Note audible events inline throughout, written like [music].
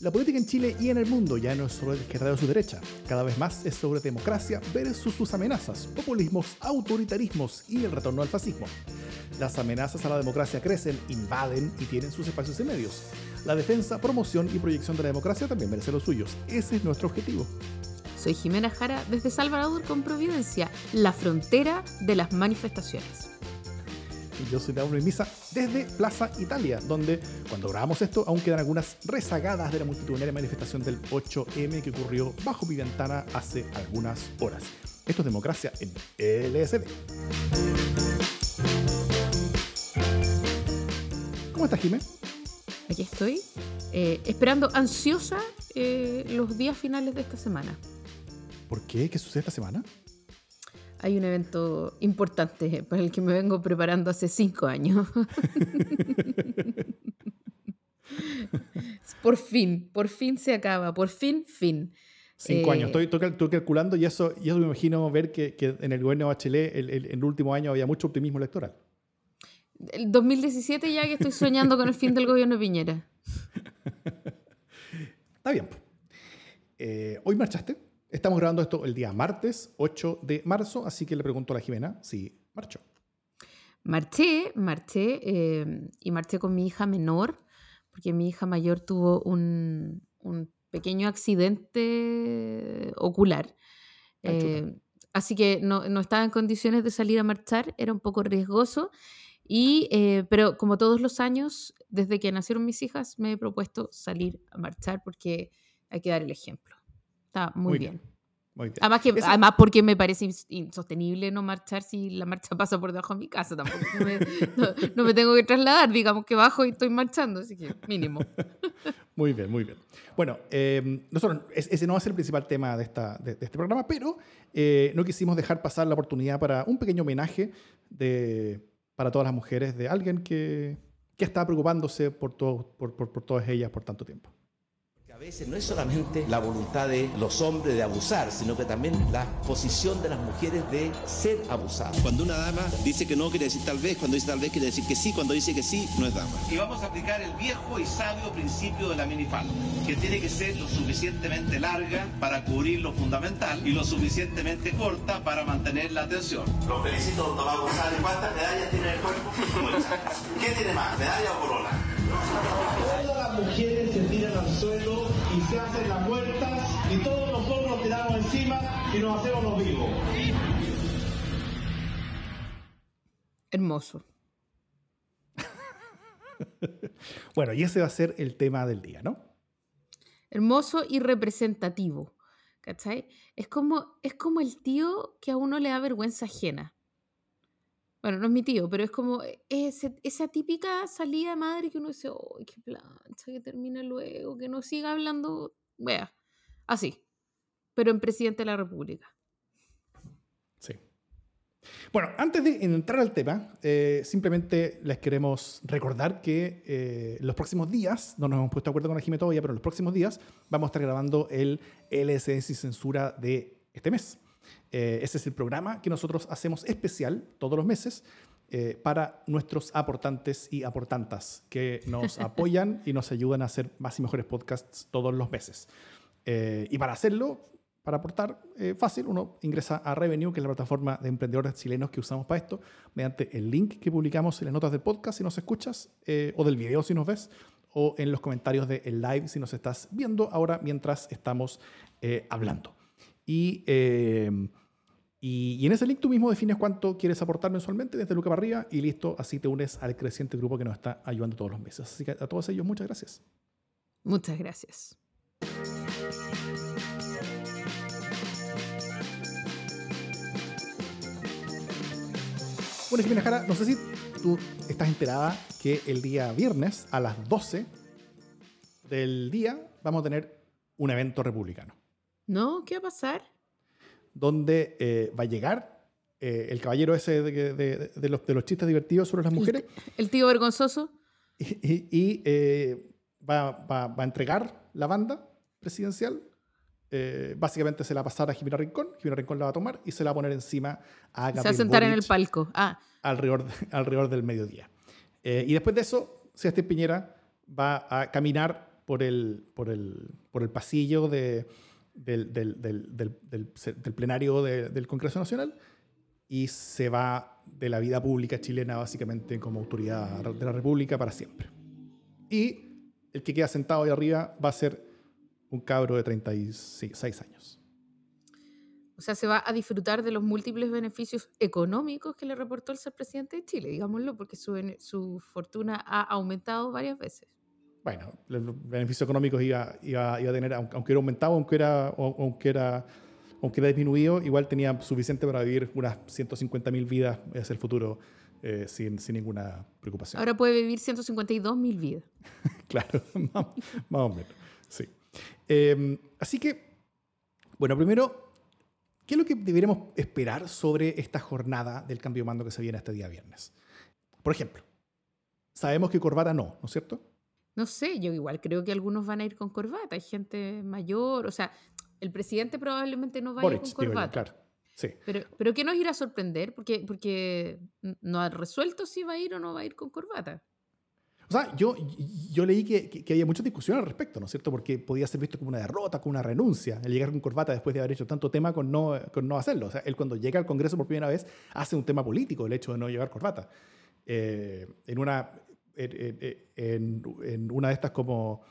La política en Chile y en el mundo ya no es sobre la izquierda o su derecha, cada vez más es sobre democracia versus sus amenazas, populismos, autoritarismos y el retorno al fascismo. Las amenazas a la democracia crecen, invaden y tienen sus espacios y medios. La defensa, promoción y proyección de la democracia también merece los suyos. Ese es nuestro objetivo. Soy Jimena Jara desde Salvador con Providencia, la frontera de las manifestaciones. Y yo soy Dauno Misa desde Plaza Italia, donde cuando grabamos esto aún quedan algunas rezagadas de la multitudinaria manifestación del 8M que ocurrió bajo mi ventana hace algunas horas. Esto es democracia en LSD. ¿Cómo estás, Jimé? Aquí estoy, eh, esperando ansiosa eh, los días finales de esta semana. ¿Por qué? ¿Qué sucede esta semana? Hay un evento importante para el que me vengo preparando hace cinco años. [laughs] por fin, por fin se acaba, por fin, fin. Cinco años, eh, estoy, estoy, calculando y eso, y eso me imagino ver que, que en el gobierno de Bachelet el, el, último año había mucho optimismo electoral. El 2017 ya que estoy soñando con el fin del gobierno de Piñera. [laughs] Está bien. Eh, ¿Hoy marchaste? Estamos grabando esto el día martes 8 de marzo, así que le pregunto a la Jimena si marchó. Marché, marché eh, y marché con mi hija menor, porque mi hija mayor tuvo un, pequeño accidente ocular. Eh, así que no, estaba en condiciones de salir a marchar, era un poco riesgoso. Y, eh, pero como todos los años, desde que nacieron mis hijas, me he propuesto salir a marchar porque hay que dar el ejemplo. Está muy, bien. Además, que, además, porque me parece insostenible no marchar si la marcha [laughs] pasa por debajo de mi casa. Tampoco no, me tengo que trasladar, digamos que bajo y estoy marchando, así que mínimo. [laughs] Muy bien, muy bien. Bueno, eh, nosotros, ese no va a ser el principal tema de, esta, de, este programa, pero eh, no quisimos dejar pasar la oportunidad para un pequeño homenaje de, para todas las mujeres de alguien que, que está preocupándose por, todo, por, por, por todas ellas por tanto tiempo. Veces no es solamente la voluntad de los hombres de abusar, sino que también la posición de las mujeres de ser abusadas. Cuando una dama dice que no, quiere decir tal vez, cuando dice tal vez, quiere decir que sí, cuando dice que sí, no es dama. Y vamos a aplicar el viejo y sabio principio de la minifalda, que tiene que ser lo suficientemente larga para cubrir lo fundamental y lo suficientemente corta para mantener la atención. Los felicito, doctor González. ¿Cuántas medallas tiene el cuerpo? [laughs] ¿Qué tiene más, medalla o corona? Todas las mujeres y nos hacemos los vivos. Hermoso. [laughs] bueno, y ese va a ser el tema del día, ¿no? Hermoso y representativo. ¿Cachai? Es como, es como el tío que a uno le da vergüenza ajena. Bueno, no es mi tío, pero es como e, esa típica salida de madre que uno dice, ¡ay, qué plancha! Que termine luego, que no siga hablando, vea, así, pero en presidente de la República. Sí. Bueno, antes de entrar al tema, eh, simplemente les queremos recordar que eh, los próximos días, no nos hemos puesto de acuerdo con la Jime todavía, pero los próximos días vamos a estar grabando el LSS y censura de este mes. Eh, ese es el programa que nosotros hacemos especial todos los meses eh, para nuestros aportantes y aportantas que nos [laughs] apoyan y nos ayudan a hacer más y mejores podcasts todos los meses. Eh, y para hacerlo, para aportar, fácil, uno ingresa a Revenue, que es la plataforma de emprendedores chilenos que usamos para esto, mediante el link que publicamos en las notas del podcast si nos escuchas, o del video si nos ves, o en los comentarios del live si nos estás viendo ahora mientras estamos hablando. Y, em, y, y, en ese link tú mismo defines cuánto quieres aportar mensualmente desde Luca para arriba y listo, así te unes al creciente grupo que nos está ayudando todos los meses. Así que a todos ellos, muchas gracias. Muchas gracias. Bueno, Jimena Jara, no sé si tú estás enterada que el día viernes a las 12 del día vamos a tener un evento republicano. ¿No? ¿Qué va a pasar? Donde eh, va a llegar eh, el caballero ese de, los, de, los, chistes divertidos sobre las mujeres. El, tío vergonzoso. Y, eh, va, va, va, a entregar la banda presidencial. Básicamente se la va a pasar a Jimena Rincón. Jimena Rincón la va a tomar y se la va a poner encima a Gabriel Se va a sentar en el palco. Ah. Alrededor, alrededor del mediodía. y después de eso, Sebastián Piñera va a caminar por el, por el, por el pasillo de, del, del, del, del, del- del plenario de- del Congreso Nacional y se va de la vida pública chilena básicamente como autoridad de la República para siempre. Y el que queda sentado ahí arriba va a ser un cabro de 36 años. O sea, se va a disfrutar de los múltiples beneficios económicos que le reportó el ser presidente de Chile, digámoslo, porque su, su fortuna ha aumentado varias veces. Bueno, los beneficios económicos iba, iba, iba a tener, aunque era aumentado, aunque era, aunque era, aunque era disminuido, igual tenía suficiente para vivir unas 150.000 vidas hacia el futuro eh, sin, sin ninguna preocupación. Ahora puede vivir 152 mil vidas. [laughs] Claro, [laughs] más, más o menos. Sí. Eh, así que, bueno, primero, ¿qué es lo que deberíamos esperar sobre esta jornada del cambio de mando que se viene este día viernes? Por ejemplo, sabemos que corbata no, ¿no es cierto? No sé, yo igual creo que algunos van a ir con corbata. Hay gente mayor, o sea, el presidente probablemente no vaya Boric, con digo yo, corbata. claro. Sí. Pero, pero ¿qué nos irá a sorprender? Porque, porque no ha resuelto si va a ir o no va a ir con corbata. O sea, yo, yo leí que, que, que había mucha discusión al respecto, ¿no es cierto? Porque podía ser visto como una derrota, como una renuncia, el llegar con corbata después de haber hecho tanto tema con no, con no hacerlo. O sea, él cuando llega al Congreso por primera vez hace un tema político el hecho de no llevar corbata. Eh, en, una, en, en- en- una de estas como,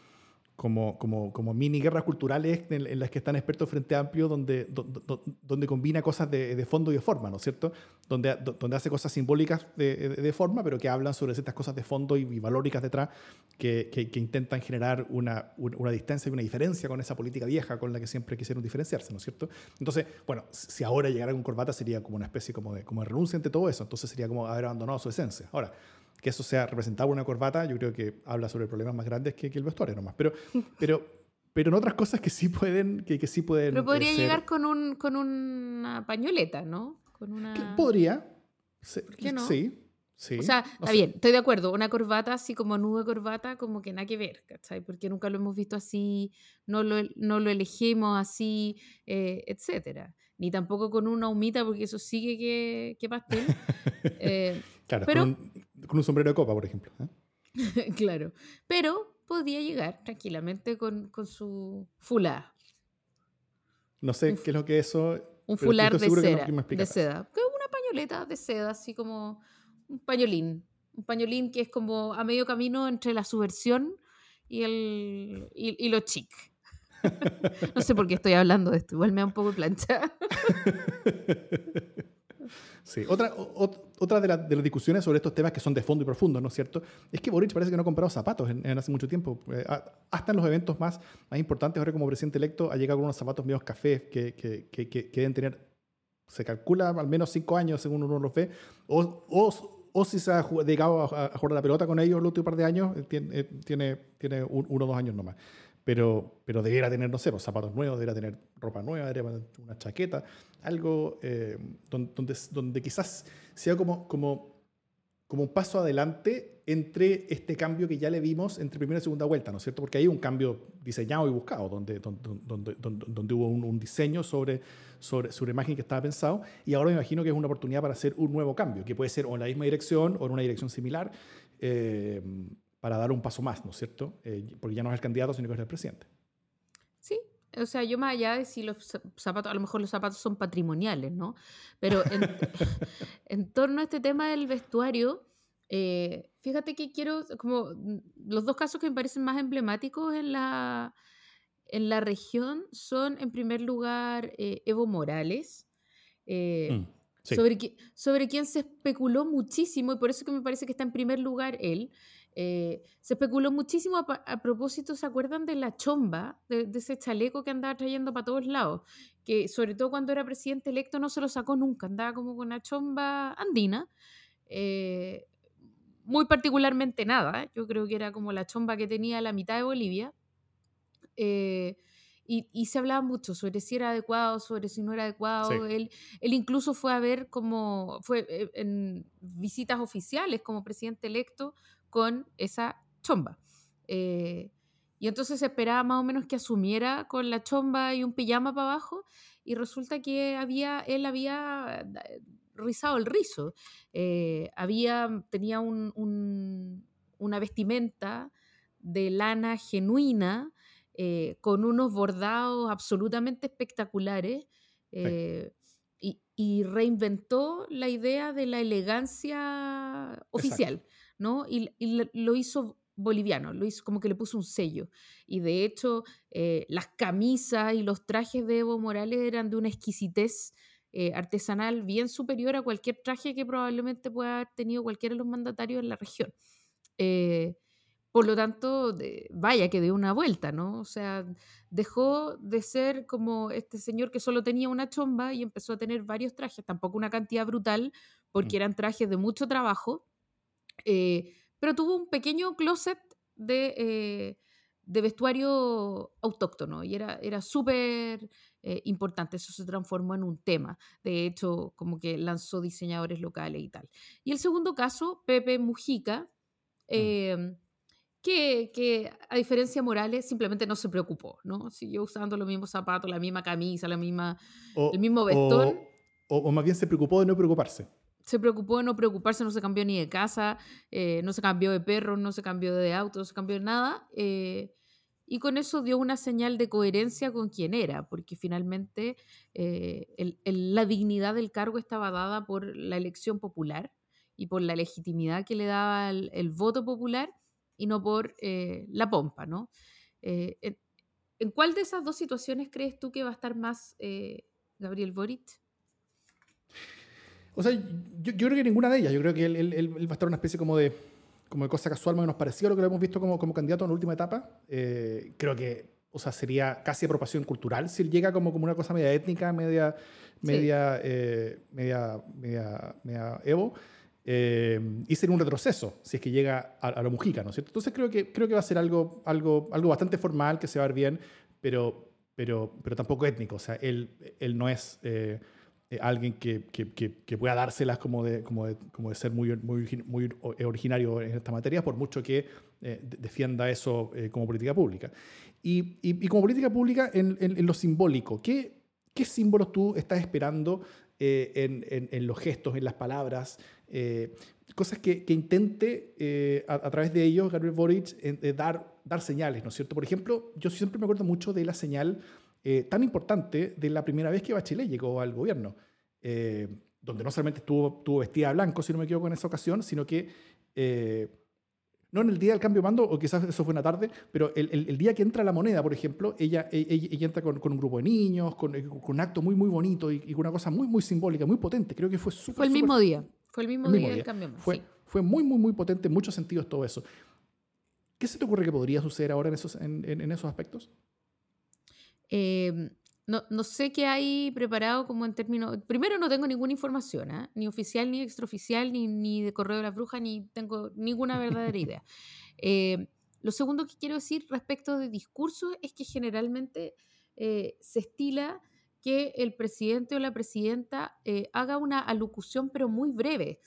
como, como, como mini guerras culturales en, en las que están expertos Frente Amplio, donde, do- do- donde combina cosas de, de fondo y de forma, ¿no es cierto? Donde, do- donde hace cosas simbólicas de, de- de forma, pero que hablan sobre ciertas cosas de fondo y, y valóricas detrás que, que- que intentan generar una, un- una distancia y una diferencia con esa política vieja con la que siempre quisieron diferenciarse, ¿no es cierto? Entonces, bueno, si ahora llegara con corbata sería como una especie como de, como de renuncia ante todo eso, entonces sería como haber abandonado su esencia. Ahora, que eso sea representado por una corbata, yo creo que habla sobre problemas más grandes que, que el vestuario nomás. Pero, [laughs] pero, pero en otras cosas que sí pueden, que, que sí pueden. Pero podría eh, ser- llegar con, un, con una pañoleta, ¿no? Con que una... podría. se- qué no? Sí. Sí. O sea, no está sé. bien, estoy de acuerdo. Una corbata así como nudo de corbata, como que nada que ver, ¿cachai? Porque nunca lo hemos visto así, no lo, no lo elegimos así, eh, etcétera. Ni tampoco con una humita, porque eso sigue que, que pastel. [laughs] Eh, Claro, pero- con, con un sombrero de copa, por ejemplo. ¿eh? [laughs] claro. Pero podía llegar tranquilamente con, con su fulá. No sé Un qué es lo que es eso. Un fular de no- seda, de seda. Que una pañoleta de seda, así como un pañolín. Un pañolín que es como a medio camino entre la subversión y, el, y, y lo chic. [laughs] no sé por qué estoy hablando de esto, igual me da un poco de plancha. [laughs] Sí, otra, o- otra de, la- de las discusiones sobre estos temas que son de fondo y profundo, ¿no es cierto? Es que Boric parece que no ha comprado zapatos en, en hace mucho tiempo. Eh, hasta en los eventos más, más importantes, ahora como presidente electo, ha llegado con unos zapatos medios cafés que, que, que, que- deben tener, se calcula, al menos cinco años según uno los ve. O, o, o si se ha dedicado a, jugar la pelota con ellos los últimos par de años, eh, tiene, eh, tiene, tiene un- uno o dos años nomás. Pero, pero debiera tener, no sé, pues, zapatos nuevos, debiera tener ropa nueva, debiera tener una chaqueta, algo eh, don- donde, donde quizás sea como, como, como un paso adelante entre este cambio que ya le vimos entre primera y segunda vuelta, ¿no es cierto? Porque hay un cambio diseñado y buscado, donde, donde, donde, donde- donde hubo un, un diseño sobre, sobre, sobre imagen que estaba pensado, y ahora me imagino que es una oportunidad para hacer un nuevo cambio, que puede ser o en la misma dirección o en una dirección similar, eh, para dar un paso más, ¿no es cierto? Eh, porque ya no es el candidato, sino que es el presidente. Sí, o sea, yo más allá de si los za- zapatos, a lo mejor los zapatos son patrimoniales, ¿no? Pero en, [laughs] en torno a este tema del vestuario, eh, fíjate que quiero, como mm, los dos casos que me parecen más emblemáticos en la, en la región son, en primer lugar, eh, Evo Morales. eh, Mm, sí. sobre, sobre quien se especuló muchísimo, y por eso que me parece que está en primer lugar él, eh, se especuló muchísimo a, propósito, ¿se acuerdan de la chomba, de, de ese chaleco que andaba trayendo para todos lados? Que sobre todo cuando era presidente electo no se lo sacó nunca, andaba como con una chomba andina. eh, muy particularmente nada, ¿eh? yo creo que era como la chomba que tenía la mitad de Bolivia. eh, y, y se hablaba mucho sobre si era adecuado, sobre si no era adecuado. Sí. Él, él incluso fue a ver como, fue en visitas oficiales como presidente electo con esa chomba. Eh, y entonces se esperaba más o menos que asumiera con la chomba y un pijama para abajo y resulta que había, él había rizado el rizo. Eh, había, tenía un- un- una vestimenta de lana genuina, eh, con unos bordados absolutamente espectaculares. y, y reinventó la idea de la elegancia oficial, ¿no? Y, y lo- hizo boliviano, lo hizo como que le puso un sello. Y de hecho, eh, las camisas y los trajes de Evo Morales eran de una exquisitez eh, artesanal bien superior a cualquier traje que probablemente pueda haber tenido cualquiera de los mandatarios en la región. Eh, por lo tanto, de- vaya que dio una vuelta, ¿no? O sea, dejó de ser como este señor que solo tenía una chomba y empezó a tener varios trajes, tampoco una cantidad brutal, porque Mm. eran trajes de mucho trabajo, eh, pero tuvo un pequeño closet de, eh, de vestuario autóctono y era, era súper eh, importante, eso se transformó en un tema, de hecho, como que lanzó diseñadores locales y tal. Y el segundo caso, Pepe Mujica, eh, que, que, a diferencia de Morales simplemente no se preocupó, ¿no? Siguió usando los mismos zapatos, la misma camisa, la misma, O, el mismo vestón. O, o- o más bien se preocupó de no preocuparse. Se preocupó de no preocuparse, no se cambió ni de casa, eh, no se cambió de perro, no se cambió de auto, no se cambió de nada. eh, y con eso dio una señal de coherencia con quien era, porque finalmente eh, la dignidad del cargo estaba dada por la elección popular y por la legitimidad que le daba el, voto popular y no por la pompa, ¿no? En, cuál de esas dos situaciones crees tú que va a estar más Gabriel Boric? O sea, yo, yo creo que ninguna de ellas. Yo creo que él, él- él- va a estar una especie como de, como de cosa casual más o menos parecida a lo que lo hemos visto como, como candidato en la última etapa. Eh, creo que, o sea, sería casi apropiación cultural si él llega como, como una cosa media étnica, media, media, eh, media, media, media Evo. eh, y sería un retroceso si es que llega a, a lo Mujica, ¿no es cierto? Entonces creo que, creo que va a ser algo, algo, algo bastante formal, que se va a ver bien, pero, pero, pero tampoco étnico. O sea, él, él no es... eh, eh, alguien que, que, que, que pueda dárselas como de, como de, como de ser muy, muy, muy originario en esta materia, por mucho que eh, de- defienda eso eh, como política pública. Y, y- y como política pública, en, en- en lo simbólico, ¿qué, ¿qué símbolos tú estás esperando eh, en, en- los gestos, en las palabras? eh, cosas que, intente eh, a, a través de ellos, Gabriel Boric, dar, dar señales, ¿no es cierto? Por ejemplo, yo siempre me acuerdo mucho de la señal eh, tan importante de la primera vez que Bachelet llegó al gobierno, eh, donde no solamente estuvo, estuvo vestida de blanco, si no me equivoco, en esa ocasión, sino que, eh, no en el día del cambio de mando, o quizás eso fue una tarde, pero el, el- el día que entra la moneda, por ejemplo, ella, ella, ella entra con, con un grupo de niños, con, con un acto muy, muy bonito y, y con una cosa muy, muy simbólica, muy potente. Creo que fue súper... Fue el mismo día. Fue el mismo, el mismo día, día. del cambio. Fue, sí. fue muy, muy, muy potente en muchos sentidos todo eso. ¿Qué se te ocurre que podría suceder ahora en esos, en- en esos aspectos? Eh, no, no sé qué hay preparado como en términos... Primero no tengo ninguna información, ¿ah? ni oficial, ni extraoficial, ni, ni de Correo de la Bruja, ni tengo ninguna verdadera idea. Eh, lo segundo que quiero decir respecto de discursos es que generalmente eh, se estila que el presidente o la presidenta eh, haga una alocución pero muy breve.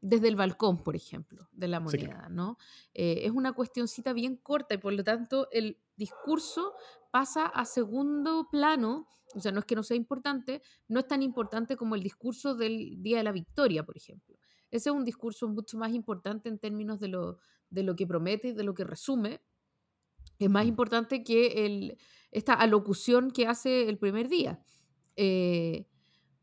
Desde el balcón, por ejemplo, de la Sí, moneda, claro. ¿no? Eh, es una cuestioncita bien corta y por lo tanto el discurso pasa a segundo plano, o sea, no es que no sea importante, no es tan importante como el discurso del Día de la Victoria, por ejemplo. Ese es un discurso mucho más importante en términos de lo, de lo que promete y de lo que resume. Es más Mm. importante que el, esta alocución que hace el primer día. Eh,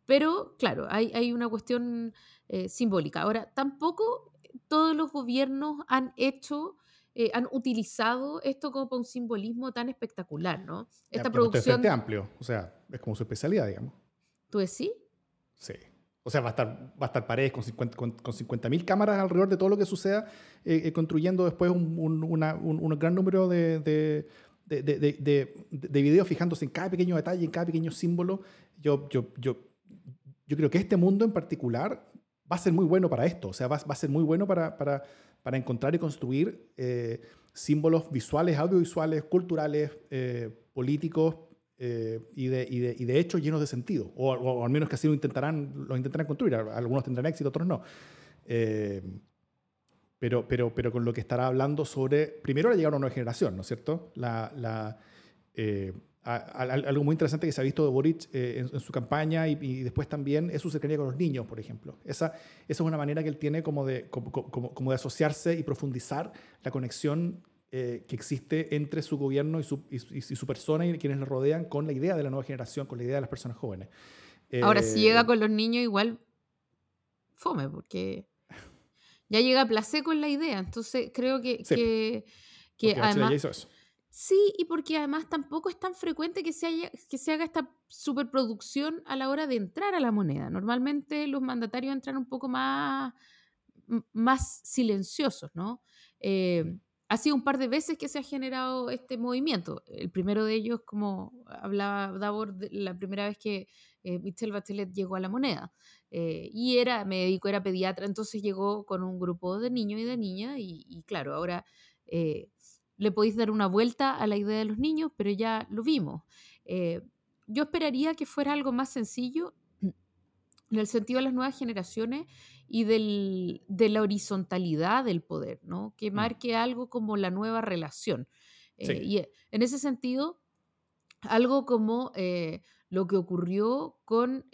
pero, claro, hay, hay una cuestión eh, simbólica. Ahora, tampoco todos los gobiernos han hecho, eh, han utilizado esto como para un simbolismo tan espectacular, ¿no? Ya, Esta este producción... Frente Amplio, o sea, es como su especialidad, digamos. ¿Tú decís? Sí. O sea, va a estar, va a estar paredes con 50 con, con 50.000 cámaras alrededor de todo lo que suceda, eh, eh, construyendo después un, un- una- un- un gran número de- de- de- de videos fijándose en cada pequeño detalle, en cada pequeño símbolo. Yo, yo, yo, yo creo que este mundo en particular va a ser muy bueno para esto. O sea, va, va a ser muy bueno para, para, para encontrar y construir eh, símbolos visuales, audiovisuales, culturales, eh, políticos eh, y, de, y, de, y de hechos llenos de sentido. O, al menos que así lo intentarán, lo intentarán construir. Algunos tendrán éxito, otros no. Eh, pero, pero, pero con lo que estará hablando sobre, primero, la llegada una nueva generación, ¿no es cierto? La, la, eh, a- a- algo muy interesante que se ha visto de Boric eh, en, en su campaña y, y después también es su cercanía con los niños, por ejemplo. Esa, esa es una manera que él tiene como de, como, como- como de asociarse y profundizar la conexión eh, que existe entre su gobierno y su, y, y su persona y quienes le rodean con la idea de la nueva generación, con la idea de las personas jóvenes. Ahora, si llega Eh, con los niños, igual fome, porque ya llega a placer con la idea. Entonces, creo que, Sí, que, que además. hizo eso. Sí, y porque además tampoco es tan frecuente que se, haya- que se haga esta superproducción a la hora de entrar a la moneda. Normalmente los mandatarios entran un poco más, más silenciosos, ¿no? Eh, ha sido un par de veces que se ha generado este movimiento. El primero de ellos, como hablaba Davor, la primera vez que eh, Michelle Bachelet llegó a la moneda. Eh, y era médico, era pediatra, entonces llegó con un grupo de niños y de niñas, y, y claro, ahora eh, le podéis dar una vuelta a la idea de los niños, pero ya lo vimos. Eh, yo esperaría que fuera algo más sencillo en el sentido de las nuevas generaciones y del- de la horizontalidad del poder, ¿no? Que Mm. marque algo como la nueva relación. Sí. Eh, y eh, en ese sentido, algo como eh, lo que ocurrió con,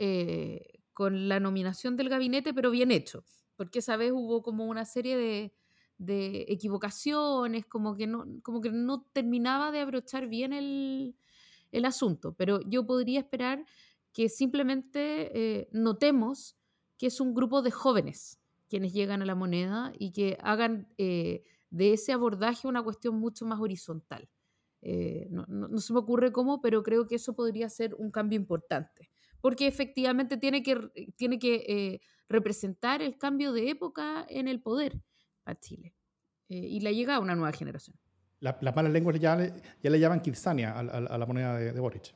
con la nominación del gabinete, pero bien hecho, porque esa vez hubo como una serie de, de equivocaciones, como que, no, como que no terminaba de abrochar bien el, el asunto, pero yo podría esperar que simplemente eh, notemos que es un grupo de jóvenes quienes llegan a la moneda y que hagan eh, de ese abordaje una cuestión mucho más horizontal. Eh, no, no- no se me ocurre cómo, pero creo que eso podría ser un cambio importante, porque efectivamente tiene que, tiene que representar el cambio de época en el poder para Chile eh, y la llegada a una nueva generación. La- las malas lenguas ya le, ya le llaman Kitsania a, a- a la moneda de, de Boric.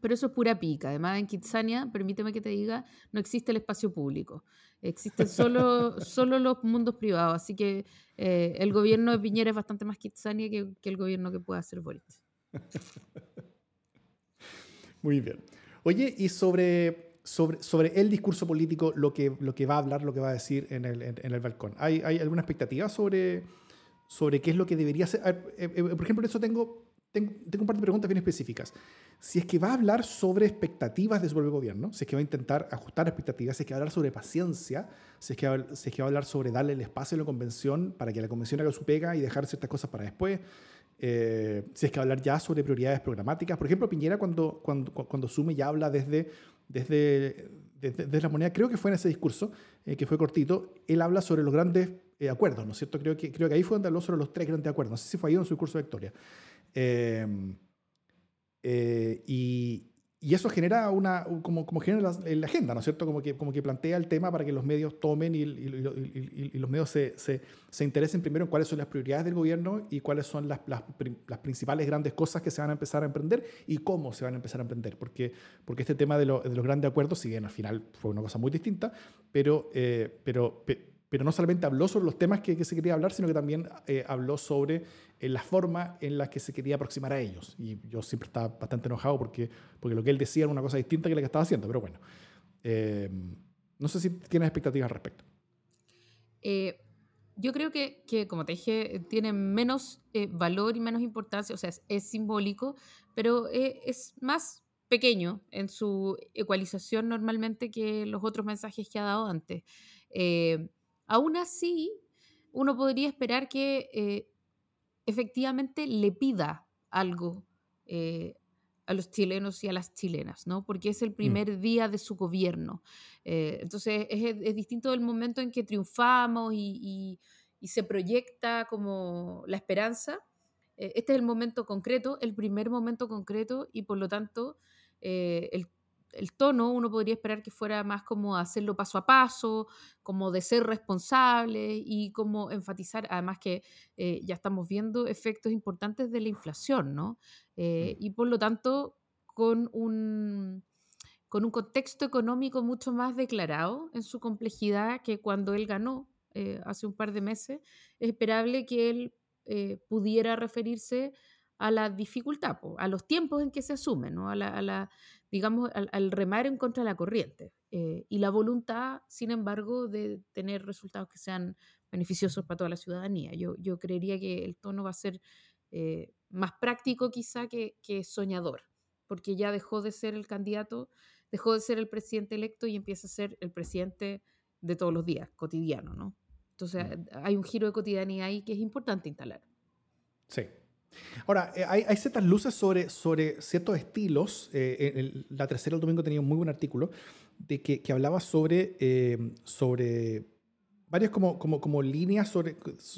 Pero eso es pura pica. Además, en Kitsania, permíteme que te diga, no existe el espacio público. Existen [laughs] solo, solo los mundos privados. Así que eh, el gobierno de Piñera es bastante más Kitsania que, que el gobierno que pueda hacer Boric. [laughs] Muy bien. Oye, y sobre, sobre, sobre el discurso político, lo que, lo que va a hablar, lo que va a decir en el, en, el balcón, ¿hay, ¿hay alguna expectativa sobre, sobre qué es lo que debería ver, eh, eh, por ejemplo, en eso tengo, tengo, tengo un par de preguntas bien específicas. Si es que va a hablar sobre expectativas de su propio gobierno, si es que va a intentar ajustar expectativas, si es que va a hablar sobre paciencia, si es que va, si es que va a hablar sobre darle el espacio a la convención para que la convención haga su pega y dejar ciertas cosas para después, eh, si es que hablar ya sobre prioridades programáticas. Por ejemplo, Piñera cuando, cuando, cu- cuando asume ya habla desde, desde, desde, desde la moneda, creo que fue en ese discurso, eh, que fue cortito, él habla sobre los grandes eh, acuerdos, ¿no es cierto? Creo que, creo que ahí fue donde habló sobre los tres grandes acuerdos. No sé si fue ahí en su discurso de victoria. Eh, y, y eso genera una, un- como, como genera la, la agenda, ¿no es cierto? Como que, como que plantea el tema para que los medios tomen y, y- y- y- los medios se, se, se interesen primero en cuáles son las prioridades del gobierno y cuáles son las, las, las principales grandes cosas que se van a empezar a emprender y cómo se van a empezar a emprender. Porque, porque este tema de, lo- de los grandes acuerdos, si bien al final fue una cosa muy distinta, pero, eh, pero, pe- pero no solamente habló sobre los temas que, que se quería hablar, sino que también eh, habló sobre eh, la forma en la que se quería aproximar a ellos. Y yo siempre estaba bastante enojado porque, porque lo que él decía era una cosa distinta que la que estaba haciendo, pero bueno. Eh, no sé si tienes expectativas al respecto. Eh, yo creo que, que, como te dije, tiene menos eh, valor y menos importancia, o sea, es, es simbólico, pero eh, es más pequeño en su ecualización normalmente que los otros mensajes que ha dado antes. Eh, aún así, uno podría esperar que eh, efectivamente le pida algo eh, a los chilenos y a las chilenas, ¿no? Porque es el primer día de su gobierno. Eh, entonces es, es distinto del momento en que triunfamos y, y- y se proyecta como la esperanza. Este es el momento concreto, el primer momento concreto y por lo tanto el, el tono uno podría esperar que fuera más como hacerlo paso a paso, como de ser responsable y como enfatizar, además que eh, ya estamos viendo efectos importantes de la inflación, ¿no? Eh, y por lo tanto, con un, con un contexto económico mucho más declarado en su complejidad que cuando él ganó eh, hace un par de meses, es esperable que él pudiera referirse a la dificultad, po, a los tiempos en que se asume, ¿no? a la, a la, digamos, al, al remar en contra de la corriente. eh, y la voluntad, sin embargo, de tener resultados que sean beneficiosos para toda la ciudadanía. Yo, yo creería que el tono va a ser eh, más práctico quizá que, que soñador, porque ya dejó de ser el candidato, dejó de ser el presidente electo y empieza a ser el presidente de todos los días, cotidiano, ¿no? Entonces Mm. hay un giro de cotidianidad ahí que es importante instalar. Sí. Ahora, eh, hay, hay ciertas luces sobre, sobre ciertos estilos. Eh, en el- la tercera el domingo tenía un muy buen artículo de que, que hablaba sobre, eh, sobre varias como, como, como líneas sobre,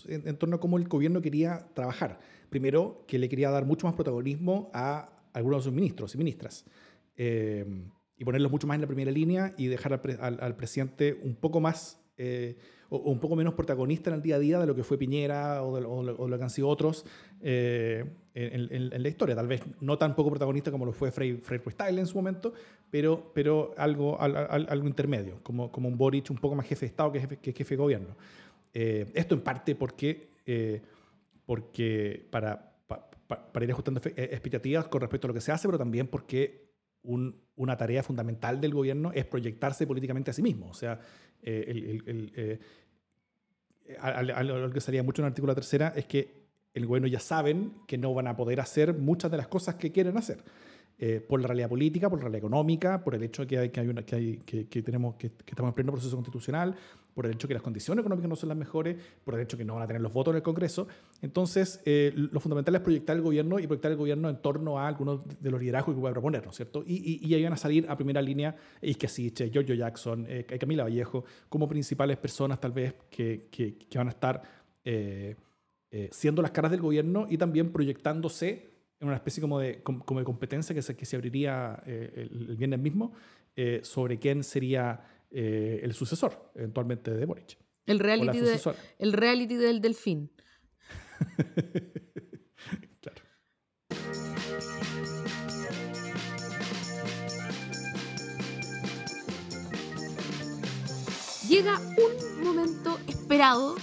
en, en torno a cómo el gobierno quería trabajar. Primero, que le quería dar mucho más protagonismo a algunos de sus ministros y ministras. eh, y ponerlos mucho más en la primera línea y dejar al, al- al presidente un poco más eh, o, un poco menos protagonista en el día a día de lo que fue Piñera o, de- o lo, que han sido otros eh, en, la historia. Tal vez no tan poco protagonista como lo fue Frei, Frei Ruiz-Tagle en su momento, pero, pero algo, al- al- algo intermedio, como, como un Boric un poco más jefe de Estado que jefe, que jefe de gobierno. Eh, esto en parte porque, porque para, pa- pa- para ir ajustando expectativas con respecto a lo que se hace, pero también porque un- una tarea fundamental del gobierno es proyectarse políticamente a sí mismo. O sea, eh, eh, algo que salía mucho en el artículo tercera es que el gobierno ya saben que no van a poder hacer muchas de las cosas que quieren hacer. Eh, por la realidad política, por la realidad económica, por el hecho de que, hay, que, hay tenemos, que, estamos en pleno proceso constitucional, por el hecho de que las condiciones económicas no son las mejores, por el hecho de que no van a tener los votos en el Congreso. Entonces, eh, lo fundamental es proyectar el gobierno y proyectar el gobierno en torno a algunos de los liderazgos que pueda proponer, ¿no es cierto? Y, y, y ahí van a salir a primera línea Isque Siche, Giorgio Jackson, eh, Camila Vallejo, como principales personas tal vez que, van a estar eh, siendo las caras del gobierno y también proyectándose en una especie como de, com- como de competencia que se, que se abriría eh, el, el viernes mismo eh, sobre quién sería eh, el sucesor eventualmente de Boric. El reality, de- el reality del delfín. [laughs] Claro. Llega un momento esperado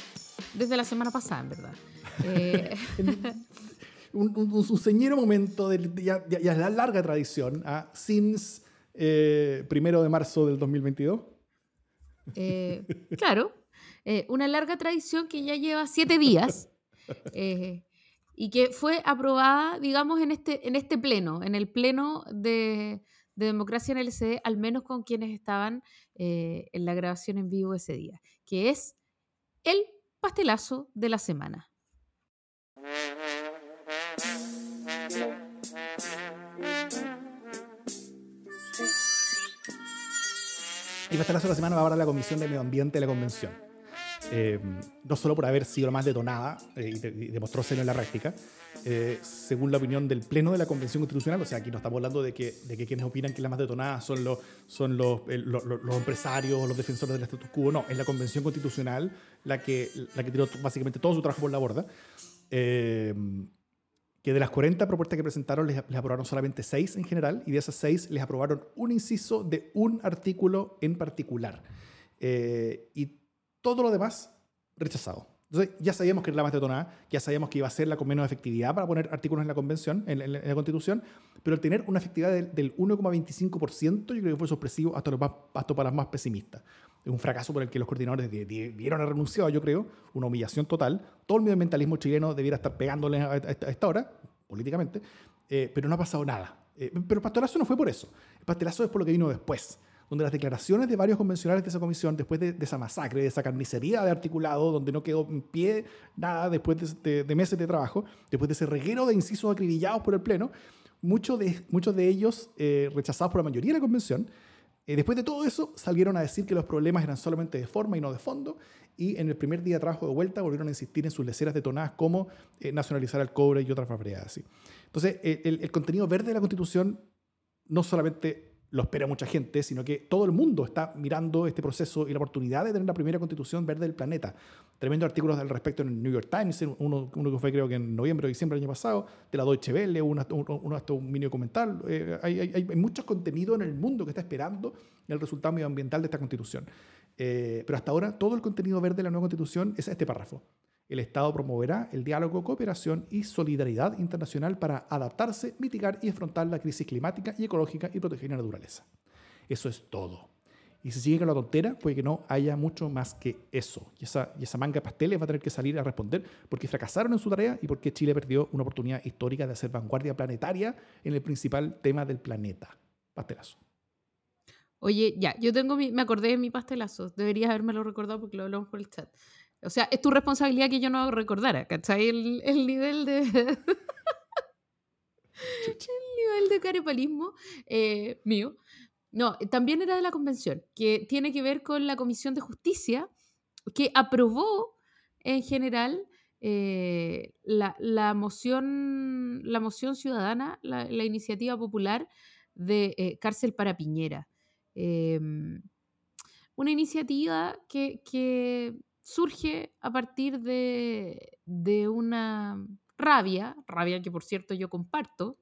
desde la semana pasada, en verdad. [laughs] Un, un, un señero momento de, ya, ya, la larga tradición a since eh, primero de marzo del 2022. eh, claro, eh, una larga tradición que ya lleva siete días eh, y que fue aprobada, digamos, en este, en este pleno, en el pleno de, de democracia en el LCD, al menos con quienes estaban eh, en la grabación en vivo ese día, que es el pastelazo de la semana. Va a estar la sola semana va a hablar la Comisión de Medio Ambiente de la Convención. Eh, no solo por haber sido la más detonada eh, y, de- y en la práctica, eh, según la opinión del Pleno de la Convención Constitucional, o sea, aquí no estamos hablando de que, de que quienes opinan que la más detonada son, los, son los, el- lo- lo- los empresarios los defensores del status quo, no, es la Convención Constitucional la que, la que tiró básicamente todo su trabajo por la borda. Que de las 40 propuestas que presentaron les, aprobaron solamente 6 en general y de esas 6 les aprobaron un inciso de un artículo en particular. Eh, y todo lo demás rechazado. Entonces ya sabíamos que era la más detonada, ya sabíamos que iba a ser la con menos efectividad para poner artículos en la convención, en, la- constitución, pero el tener una efectividad del, del 1,25% yo creo que fue sorpresivo hasta, los más, hasta para los más pesimistas. Un fracaso por el que los coordinadores de- de- debieron haber renunciado, yo creo, una humillación total. Todo el medioambientalismo chileno debiera estar pegándole a, esta- hora, políticamente, eh, pero no ha pasado nada. Eh, pero el pastelazo no fue por eso. El pastelazo es por lo que vino después donde las declaraciones de varios convencionales de esa comisión, después de, esa masacre, de esa carnicería de articulado, donde no quedó en pie nada después de, meses de trabajo, después de ese reguero de incisos acribillados por el Pleno, muchos de, muchos de ellos eh, rechazados por la mayoría de la convención, eh, después de todo eso salieron a decir que los problemas eran solamente de forma y no de fondo, y en el primer día de trabajo de vuelta volvieron a insistir en sus leceras detonadas como eh, nacionalizar el cobre y otras barbaridades así. Entonces, el contenido verde de la Constitución no solamente lo espera mucha gente, sino que todo el mundo está mirando este proceso y la oportunidad de tener la primera constitución verde del planeta. Tremendos artículos al respecto en el New York Times, uno, uno que fue creo que en noviembre o diciembre del año pasado, de la Deutsche Welle, uno, hasta un mini documental. Eh, hay, hay, hay mucho contenido en el mundo que está esperando el resultado medioambiental de esta constitución. Eh, pero hasta ahora todo el contenido verde de la nueva constitución es este párrafo. El Estado promoverá el diálogo, cooperación y solidaridad internacional para adaptarse, mitigar y afrontar la crisis climática y ecológica y proteger la naturaleza. Eso es todo. Y si sigue con la tontera, puede que no haya mucho más que eso. Y esa, manga de pasteles va a tener que salir a responder porque fracasaron en su tarea y porque Chile perdió una oportunidad histórica de hacer vanguardia planetaria en el principal tema del planeta. Pastelazo. Oye, ya, yo tengo me acordé de mi pastelazo. Deberías habérmelo recordado porque lo hablamos por el chat. O sea, es tu responsabilidad que yo no recordara, ¿cachai? El, el nivel de. [laughs] el nivel de carepalismo eh, mío. No, también era de la convención, que tiene que ver con la Comisión de Justicia, que aprobó en general eh, la, la moción, la moción ciudadana, la, la iniciativa popular de eh, cárcel para Piñera. Em, una iniciativa que, que surge a partir de, de una rabia, rabia que por cierto yo comparto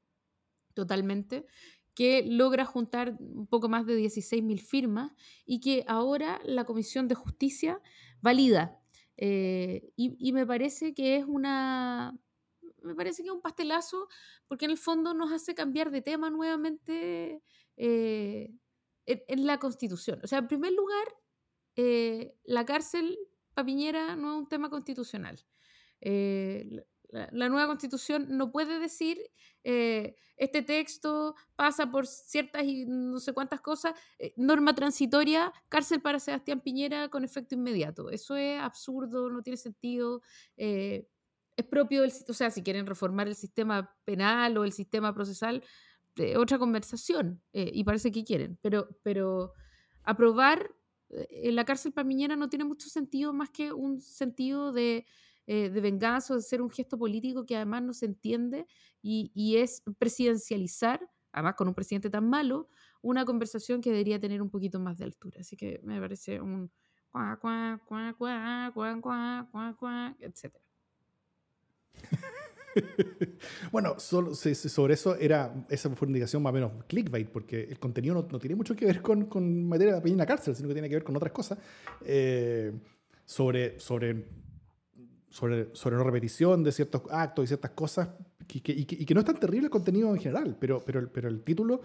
totalmente, que logra juntar un poco más de 16.000 firmas y que ahora la Comisión de Justicia valida. Eh, y, y me parece que es una, me parece que es un pastelazo porque en el fondo nos hace cambiar de tema nuevamente eh, en, la Constitución. O sea, en primer lugar, eh, la cárcel Piñera no es un tema constitucional. Eh, la, nueva constitución no puede decir eh, este texto pasa por ciertas y no sé cuántas cosas, eh, norma transitoria, cárcel para Sebastián Piñera con efecto inmediato. Eso es absurdo, no tiene sentido. es propio del, o sea, si quieren reformar el sistema penal o el sistema procesal, otra conversación, y parece que quieren, pero, pero aprobar eh, la cárcel para Piñera no tiene mucho sentido más que un sentido de, eh, de venganza de ser un gesto político que además no se entiende y, y es presidencializar, además con un presidente tan malo, una conversación que debería tener un poquito más de altura. Así que me parece un cuá, cuá, cuá, cuá, cuá, cuá, cuá, cuá, etcétera. [laughs] bueno, sobre eso era, esa fue una indicación más o menos clickbait, porque el contenido no, no tiene mucho que ver con, con meter a la en la cárcel, sino que tiene que ver con otras cosas. eh, sobre, sobre, sobre, sobre no repetición de ciertos actos y ciertas cosas, que, y que no es tan terrible el contenido en general, pero, pero, el- pero el título,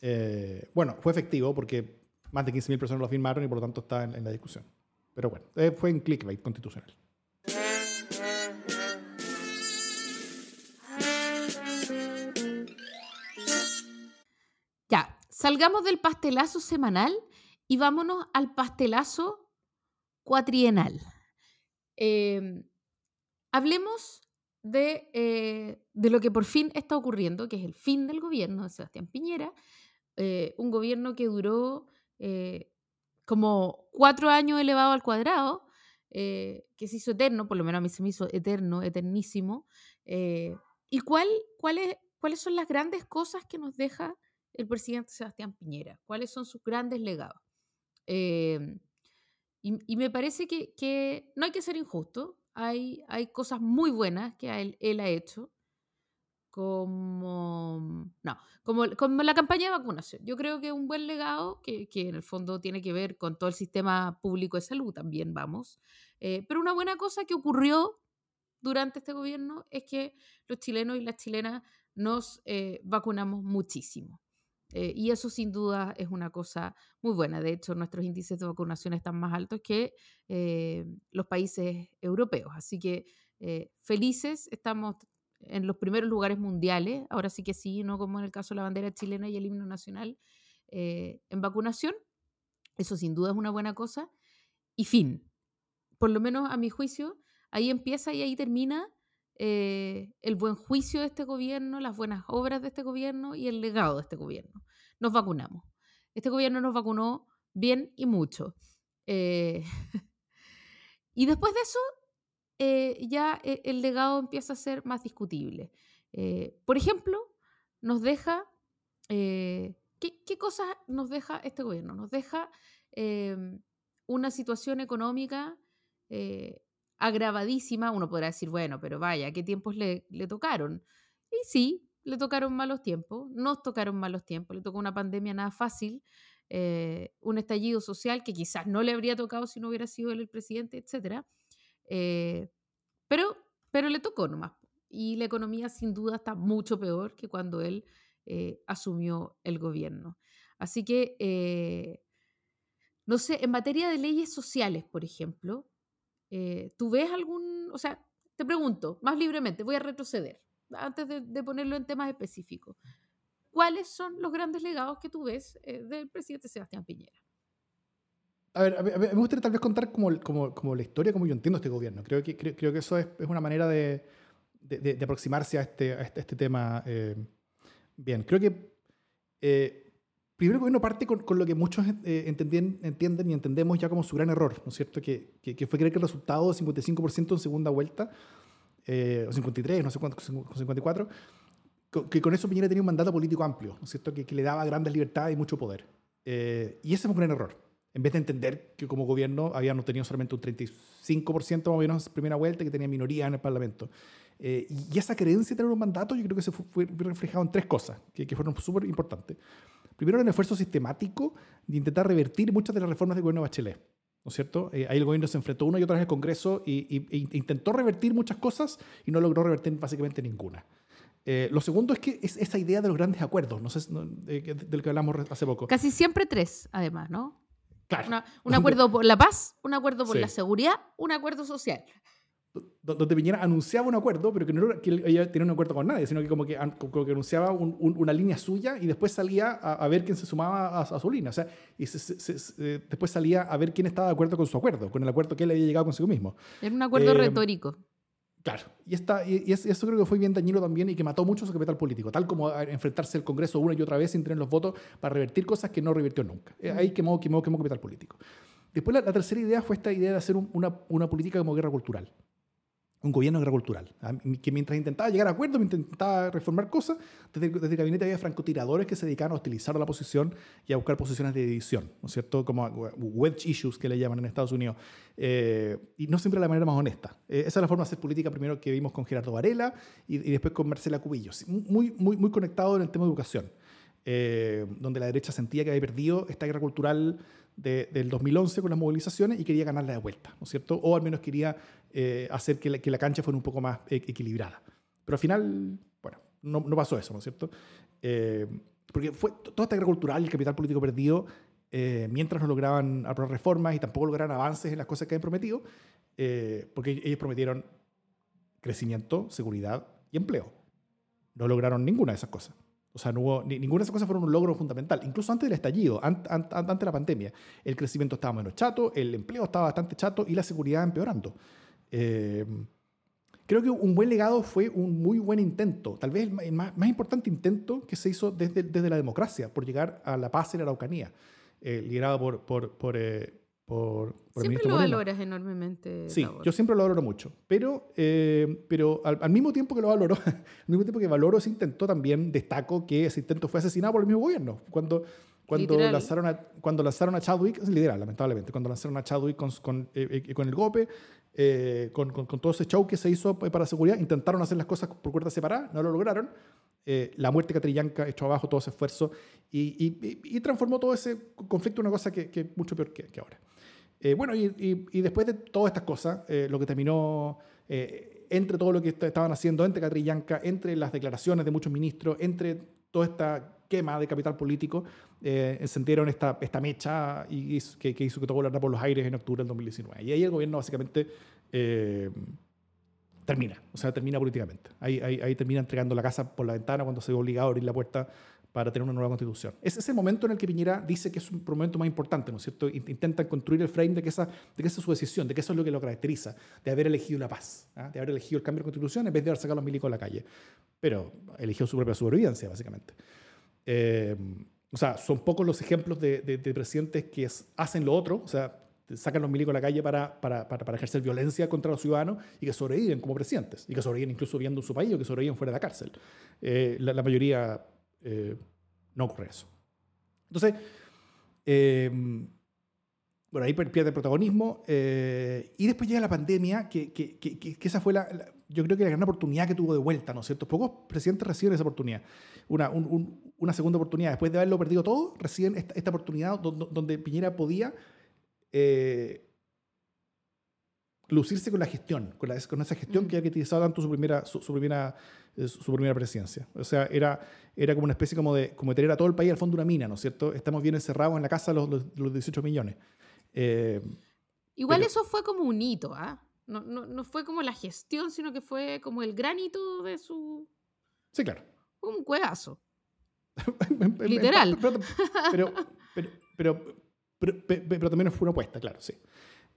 eh, bueno, fue efectivo porque más de 15.000 personas lo firmaron y por lo tanto está en, en la discusión. Pero bueno, eh, fue en clickbait constitucional. Salgamos del pastelazo semanal y vámonos al pastelazo cuatrienal. Eh, hablemos de, eh, de lo que por fin está ocurriendo, que es el fin del gobierno de Sebastián Piñera, eh, un gobierno que duró eh, como cuatro años elevado al cuadrado, que se hizo eterno, por lo menos a mí se me hizo eterno, eternísimo. ¿Y cuál, cuál es- cuáles son las grandes cosas que nos deja el presidente Sebastián Piñera? ¿Cuáles son sus grandes legados? Eh, y, me parece que, no hay que ser injusto. Hay, cosas muy buenas que él, ha hecho, como, no, como, la campaña de vacunación. Yo creo que un buen legado que, que en el fondo tiene que ver con todo el sistema público de salud también, vamos. Eh, pero una buena cosa que ocurrió durante este gobierno es que los chilenos y las chilenas nos eh, vacunamos muchísimo. Eh, y eso sin duda es una cosa muy buena. De hecho, nuestros índices de vacunación están más altos que eh, los países europeos. Así que eh, felices, estamos en los primeros lugares mundiales, ahora sí que sí, no como en el caso de la bandera chilena y el himno nacional, en vacunación. Eso sin duda es una buena cosa. Y fin, por lo menos a mi juicio, ahí empieza y ahí termina eh, el buen juicio de este gobierno, las buenas obras de este gobierno y el legado de este gobierno. Nos vacunamos. Este gobierno nos vacunó bien y mucho. Eh, [laughs] y después de eso, eh, ya el legado empieza a ser más discutible. Por ejemplo, nos deja... ¿qué, cosas nos deja este gobierno? Nos deja em, una situación económica agravadísima. Uno podrá decir, bueno, pero vaya, ¿qué tiempos le, le tocaron? Y sí, le tocaron malos tiempos, nos tocaron malos tiempos, le tocó una pandemia nada fácil, eh, un estallido social que quizás no le habría tocado si no hubiera sido él el presidente, etc. pero, pero le tocó nomás. Y la economía sin duda está mucho peor que cuando él eh, asumió el gobierno. Así que eh, no sé, en materia de leyes sociales, por ejemplo, eh, ¿tú ves algún, o sea, te pregunto más libremente, voy a retroceder antes de, de ponerlo en temas específicos. ¿Cuáles son los grandes legados que tú ves eh, del presidente Sebastián Piñera? A ver, a mí me gustaría tal vez contar como, como, como la historia, como yo entiendo este gobierno. Creo que, creo, creo que eso es, es una manera de- de- de aproximarse a este, a este, a este tema. eh, bien, creo que eh, primero el gobierno parte con, con lo que muchos eh, entendien- entienden y entendemos ya como su gran error, ¿no es cierto? Que, que, que fue creer que el resultado de 55% en segunda vuelta, eh, o 53, no sé cuánto, 54, co- que con eso Piñera tenía un mandato político amplio, ¿no es cierto? Que, que le daba grandes libertades y mucho poder. Eh, y ese fue un gran error. En vez de entender que como gobierno habían obtenido solamente un 35% más o menos en primera vuelta, que tenía minoría en el Parlamento. Eh, y esa creencia de tener un mandato, yo creo que se fue, fue reflejado en tres cosas que, que fueron súper importantes. Primero, en el esfuerzo sistemático de intentar revertir muchas de las reformas del gobierno de Bachelet. ¿No es cierto? Eh, ahí el gobierno se enfrentó una y otra vez al Congreso y, y- e intentó revertir muchas cosas y no logró revertir básicamente ninguna. Eh, lo segundo es que es esa idea de los grandes acuerdos, no sé, no, eh, del que hablamos hace poco. Casi siempre tres, además, ¿no? Claro. Una- un acuerdo por la paz, un acuerdo por Sí. la seguridad, un acuerdo social. Do- donde Piñera anunciaba un acuerdo, pero que no era que ella tenía un acuerdo con nadie, sino que como que, an- como que anunciaba un- un- una línea suya y después salía a, a ver quién se sumaba a, a su línea. O sea, y se- se- se- después salía a ver quién estaba de acuerdo con su acuerdo, con el acuerdo que él había llegado consigo mismo. Era un acuerdo Eh, retórico. Claro, y, esta, y, y es- eso creo que fue bien dañino también y que mató mucho su capital político, tal como enfrentarse al Congreso una y otra vez sin tener los votos para revertir cosas que no revirtió nunca. Eh, Ahí quemó, quemó, quemó capital político. Después la, la tercera idea fue esta idea de hacer un- una, una política como guerra cultural. Un gobierno de guerra cultural. ¿ah? Que mientras intentaba llegar a acuerdos, intentaba reformar cosas, desde, el- gabinete había francotiradores que se dedicaban a hostilizar a la oposición y a buscar posiciones de división, ¿no es cierto? Como wedge issues que le llaman en Estados Unidos. Eh, y no siempre de la manera más honesta. Eh, esa es la forma de hacer política primero que vimos con Gerardo Varela y, y después con Marcela Cubillo. Sí, Muy, muy, muy conectado en el tema de educación, eh, donde la derecha sentía que había perdido esta guerra cultural de- del 2011 con las movilizaciones y quería ganarla de vuelta, ¿no es cierto? O al menos quería eh, hacer que la, que la cancha fuera un poco más e- equilibrada. Pero al final, bueno, no, no pasó eso, ¿no es cierto? Eh, porque fue toda esta guerra cultural y el capital político perdido eh, mientras no lograban aprobar reformas y tampoco lograron avances en las cosas que habían prometido, eh, porque ellos prometieron crecimiento, seguridad y empleo. No lograron ninguna de esas cosas. O sea, ninguna de esas cosas fueron un logro fundamental. Incluso antes del estallido, an- an- an- antes de la pandemia, el crecimiento estaba menos chato, el empleo estaba bastante chato y la seguridad empeorando. Eh, creo que un buen legado fue un muy buen intento, tal vez el más, importante intento que se hizo desde, desde la democracia, por llegar a la paz en la Araucanía, eh, liderado por, por, por, eh, por, por Siempre lo Moreno. valoras enormemente. Sí, Tabor. yo siempre lo valoro mucho, pero, eh, pero al, al mismo tiempo que lo valoro, [laughs] al mismo tiempo que valoro ese intento, también destaco que ese intento fue asesinado por el mismo gobierno. Cuando, cuando, Literal. lanzaron a, cuando lanzaron a Chadwick, literal, lamentablemente, cuando lanzaron a Chadwick con, con, eh, eh, con el golpe, eh, con, con, con todo ese show que se hizo para seguridad, intentaron hacer las cosas por cuerdas separadas, no lo lograron. Eh, la muerte de Catrillanca echó abajo todo ese esfuerzo y, y- y- transformó todo ese conflicto en una cosa que, que es mucho peor que, que ahora. Eh, bueno, y, y- y después de todas estas cosas, eh, lo que terminó eh, entre todo lo que est- estaban haciendo, entre Catrillanca, entre las declaraciones de muchos ministros, entre toda esta quema de capital político, eh, encendieron esta, esta mecha y hizo- que, que hizo que todo volara por los aires en octubre del 2019. Y ahí el gobierno básicamente eh, termina, o sea, termina políticamente. Ahí, ahí, ahí termina entregando la casa por la ventana cuando se ve obligado a abrir la puerta para tener una nueva constitución. Ese es el momento en el que Piñera dice que es un momento más importante, ¿no es cierto? In- Intentan construir el frame de que, esa, de que esa es su decisión, de que eso es lo que lo caracteriza, de haber elegido la paz, ¿ah? de haber elegido el cambio de constitución en vez de haber sacado a los milicos a la calle. Pero eligió su propia supervivencia, básicamente. Eh, o sea, son pocos los ejemplos de, de- de presidentes que es- hacen lo otro, o sea, sacan los milicos a la calle para, para, para, para ejercer violencia contra los ciudadanos y que sobreviven como presidentes, y que sobreviven incluso viviendo en su país o que sobreviven fuera de la cárcel. Eh, la, la mayoría eh, no ocurre eso. Entonces, eh, bueno, ahí pierde protagonismo. eh, y después llega la pandemia, que, que, que- esa fue la, yo creo que la gran oportunidad que tuvo de vuelta, ¿no es cierto? Pocos presidentes reciben esa oportunidad. Una, un- un- una segunda oportunidad. Después de haberlo perdido todo, reciben esta, oportunidad donde, donde Piñera podía eh, lucirse con la gestión, con, la- con esa gestión Mm. que había utilizado tanto su primera, su, su primera, eh, su, primera presidencia. O sea, era, era como una especie como de, como de tener a todo el país al fondo de una mina, ¿no es cierto? Estamos bien encerrados en la casa los, los, los 18 millones. Eh, Igual pero- eso fue como un hito, ¿ah? No, no, no fue como la gestión, sino que fue como el gran hito de su... sí, claro. un [laughs] en Literal. pero, pero, pero, pero- pero también fue una apuesta, claro, sí.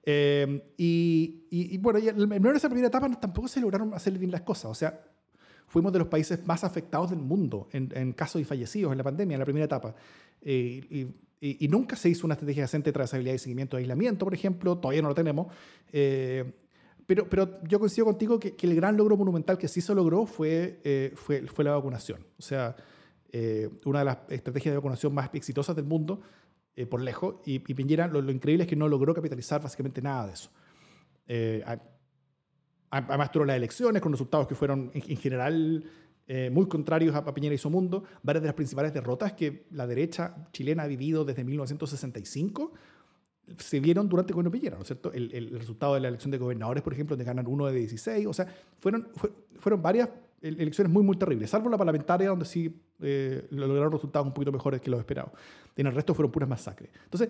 Eh, y, y- y bueno, ya en esa primera etapa tampoco se lograron hacer bien las cosas. O sea, fuimos de los países más afectados del mundo en, en casos y fallecidos en la pandemia, en la primera etapa. Eh, y, y- y nunca se hizo una estrategia decente de trazabilidad y seguimiento de aislamiento, por ejemplo. Todavía no lo tenemos. Eh, pero, pero yo coincido contigo que, que el gran logro monumental que sí se logró fue, eh, fue, fue la vacunación. O sea, eh, una de las estrategias de vacunación más exitosas del mundo, eh, por lejos, y, y Piñera lo, lo increíble es que no logró capitalizar básicamente nada de eso. Eh, además tuvo las elecciones con resultados que fueron en, en general eh, muy contrarios a, a Piñera y su mundo. Varias de las principales derrotas que la derecha chilena ha vivido desde 1965 se vieron durante el gobierno Piñera, ¿no es cierto? El, el resultado de la elección de gobernadores, por ejemplo, donde ganan uno de 16, o sea, fueron, fue- fueron varias el- elecciones muy, muy terribles, salvo la parlamentaria, donde sí eh, lograron resultados un poquito mejores que los esperados. En el resto fueron puras masacres. Entonces,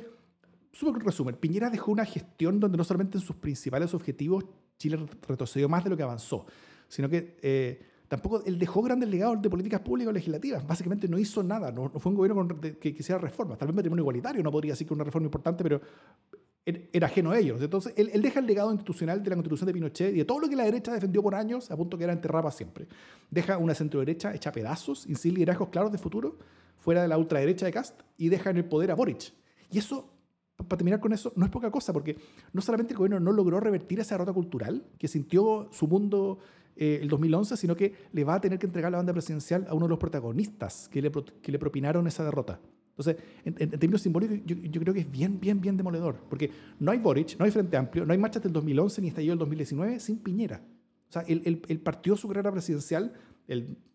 súper resumen, Piñera dejó una gestión donde no solamente en sus principales objetivos Chile retrocedió más de lo que avanzó, sino que eh, tampoco él dejó grandes legados de políticas públicas o legislativas. Básicamente no hizo nada, no, no fue un gobierno con- de- que quisiera reformas. Tal vez matrimonio igualitario no podría decir que una reforma importante, pero er- era ajeno a ellos. Entonces, él, deja el legado institucional de la constitución de Pinochet y de todo lo que la derecha defendió por años, a punto que era enterrada siempre. Deja una centro-derecha hecha pedazos sin liderazgos claros de futuro, fuera de la ultraderecha de Cast, y deja en el poder a Boric. Y eso, para terminar con eso, no es poca cosa, porque no solamente el gobierno no logró revertir esa derrota cultural que sintió su mundo eh, el 2011, sino que le va a tener que entregar la banda presidencial a uno de los protagonistas que le propinaron esa derrota. Entonces, en, en- en términos simbólicos, yo, creo que es bien, bien, bien demoledor, porque no hay Boric, no hay Frente Amplio, no hay marchas del 2011 ni estallido del 2019 sin Piñera. O sea, él, partió su carrera presidencial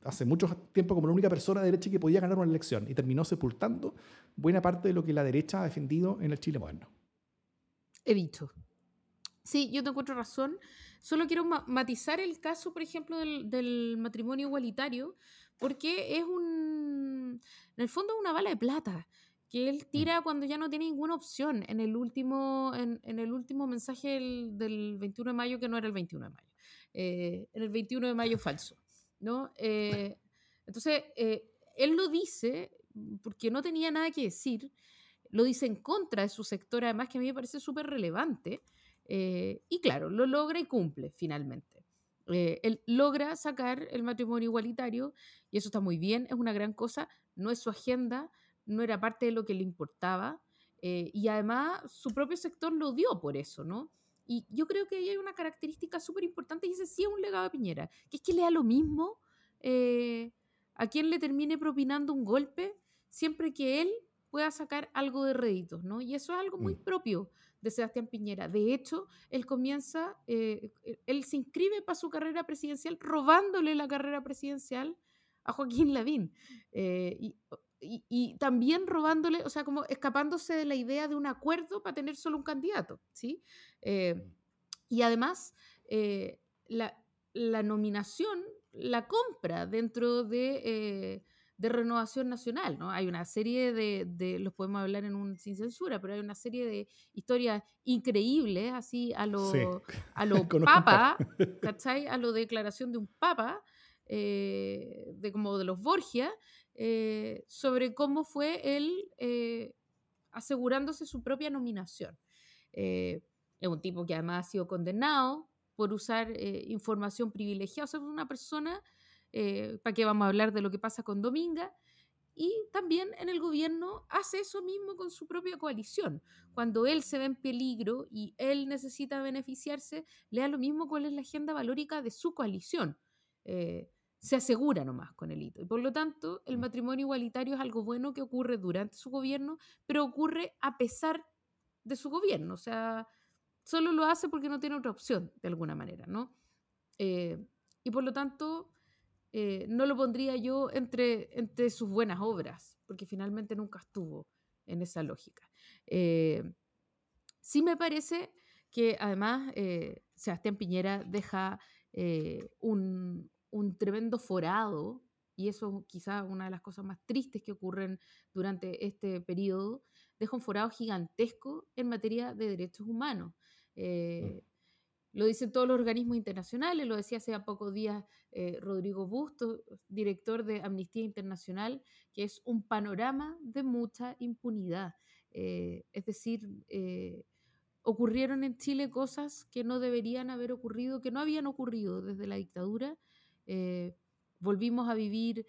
hace mucho tiempo como la única persona de derecha que podía ganar una elección y terminó sepultando buena parte de lo que la derecha ha defendido en el Chile moderno. He dicho. Sí, yo te encuentro razón. Solo quiero ma- matizar el caso, por ejemplo, del matrimonio igualitario, porque es un, en el fondo, una bala de plata que él tira cuando ya no tiene ninguna opción en el último, en, en el último mensaje del, del 21 de mayo, que no era el 21 de mayo, eh, en el 21 de mayo falso, ¿no? Eh, entonces, eh, él lo dice porque no tenía nada que decir, lo dice en contra de su sector, además que a mí me parece súper relevante, eh, y claro, lo logra y cumple finalmente. Eh, él logra sacar el matrimonio igualitario y eso está muy bien, es una gran cosa, no es su agenda, no era parte de lo que le importaba eh, y además su propio sector lo dio por eso, ¿no? Y yo creo que ahí hay una característica súper importante y ese sí es un legado de Piñera, que es que le da lo mismo eh, a quien le termine propinando un golpe siempre que él pueda sacar algo de réditos, ¿no? Y eso es algo muy Mm. propio de Sebastián Piñera. De hecho, él comienza, eh, eh, él se inscribe para su carrera presidencial robándole la carrera presidencial a Joaquín Lavín. Eh, y, y- y también robándole, o sea, como escapándose de la idea de un acuerdo para tener solo un candidato, ¿sí? Eh, y además, la, la nominación la compra dentro de, de Renovación Nacional, ¿no? Hay una serie de, de- los podemos hablar en un sin censura, pero hay una serie de historias increíbles, así a lo, Sí. [laughs] a lo papa. [laughs] ¿cachai? A lo declaración de un papa, eh, de como de los Borgia, eh, sobre cómo fue él eh, asegurándose su propia nominación. Es un tipo que además ha sido condenado por usar información privilegiada, o sea, es una persona, eh, ¿para qué vamos a hablar de lo que pasa con Dominga? Y también en el gobierno hace eso mismo con su propia coalición. Cuando él se ve en peligro y él necesita beneficiarse, le da lo mismo cuál es la agenda valórica de su coalición. Eh, se asegura nomás con el hito. Y por lo tanto, el matrimonio igualitario es algo bueno que ocurre durante su gobierno, pero ocurre a pesar de su gobierno. O sea, solo lo hace porque no tiene otra opción, de alguna manera, ¿no? Eh, y por lo tanto, eh, no lo pondría yo entre, entre sus buenas obras, porque finalmente nunca estuvo en esa lógica. Eh, sí me parece que además eh, Sebastián Piñera deja un, un tremendo forado, y eso quizás una de las cosas más tristes que ocurren durante este periodo, deja un forado gigantesco en materia de derechos humanos. Eh, lo dicen todos los organismos internacionales, lo decía hace pocos días eh, Rodrigo Busto, director de Amnistía Internacional, que es un panorama de mucha impunidad. Eh, es decir, eh, ocurrieron en Chile cosas que no deberían haber ocurrido, que no habían ocurrido desde la dictadura. volvimos a vivir